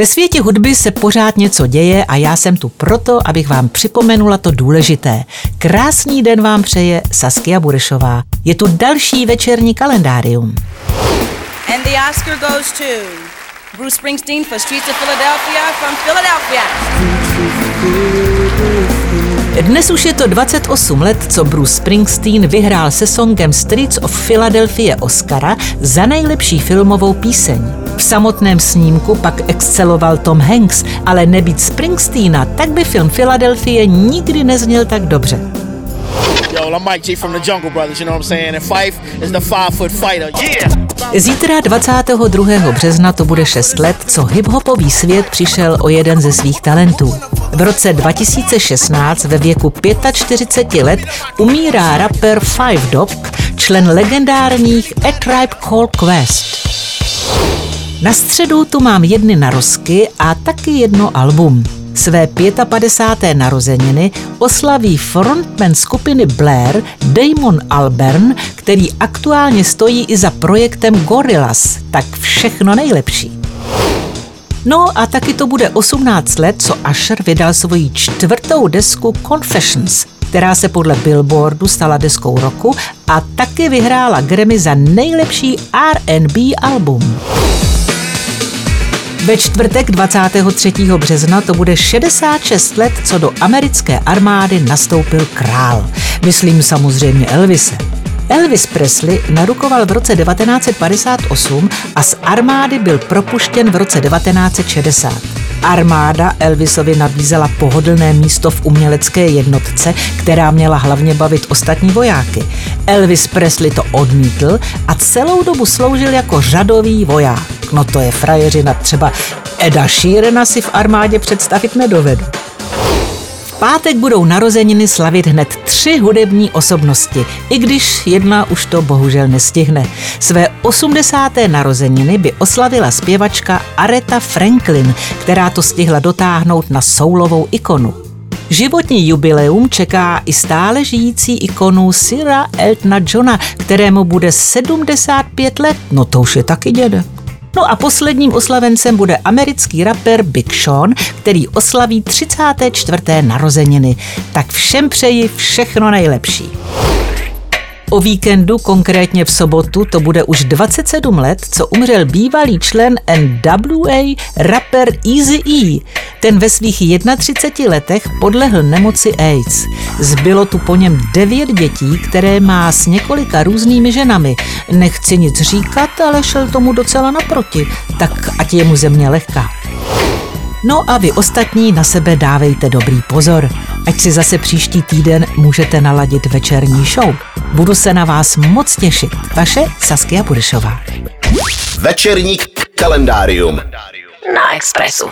Ve světě hudby se pořád něco děje a já jsem tu proto, abych vám připomenula to důležité. Krásný den vám přeje Saskia Burešová. Je tu další večerní kalendárium. And the Oscar goes to Bruce Springsteen for Streets of Philadelphia from Philadelphia. Dnes už je to 28 let, co Bruce Springsteen vyhrál se songem Streets of Philadelphia Oscara za nejlepší filmovou píseň. V samotném snímku pak exceloval Tom Hanks, ale nebýt Springsteena, tak by film Philadelphia nikdy nezněl tak dobře. Yo, I'm Mike G from the Jungle Brothers, you know what I'm saying? And Fife is the five foot fighter. Yeah! Zítra 22. března to bude 6 let, co hiphopový svět přišel o jeden ze svých talentů. V roce 2016 ve věku 45 let umírá rapper Five Dog, člen legendárních A Tribe Called Quest. Na středu tu mám jedny narozky a taky jedno album. Své 55. narozeniny oslaví frontman skupiny Blair Damon Albarn, který aktuálně stojí i za projektem Gorillaz. Tak všechno nejlepší. No a taky to bude 18 let, co Asher vydal svoji čtvrtou desku Confessions, která se podle Billboardu stala deskou roku a taky vyhrála Grammy za nejlepší R&B album. Ve čtvrtek 23. března to bude 66 let, co do americké armády nastoupil král. Myslím samozřejmě Elvise. Elvis Presley narukoval v roce 1958 a z armády byl propuštěn v roce 1960. Armáda Elvisovi nabízela pohodlné místo v umělecké jednotce, která měla hlavně bavit ostatní vojáky. Elvis Presley to odmítl a celou dobu sloužil jako řadový voják. No to je frajeřina, třeba Eda Sheerana si v armádě představit nedovedu pátek budou narozeniny slavit hned tři hudební osobnosti, i když jedna už to bohužel nestihne. Své 80. narozeniny by oslavila zpěvačka Aretha Franklin, která to stihla dotáhnout na soulovou ikonu. Životní jubileum čeká i stále žijící ikonu Sira Eltona Johna, kterému bude 75 let. No to už je taky dědek. No a posledním oslavencem bude americký rapper Big Sean, který oslaví 34. narozeniny. Tak všem přeji všechno nejlepší. O víkendu, konkrétně v sobotu, to bude už 27 let, co umřel bývalý člen NWA, rapper Easy E. Ten ve svých 31 letech podlehl nemoci AIDS. Zbylo tu po něm devět dětí, které má s několika různými ženami. Nechci nic říkat, ale šel tomu docela naproti, tak ať je mu země lehká. No a vy ostatní na sebe dávejte dobrý pozor, ať si zase příští týden můžete naladit večerní show. Budu se na vás moc těšit. Vaše Saskia Buršová. Večerní kalendárium na Expressu.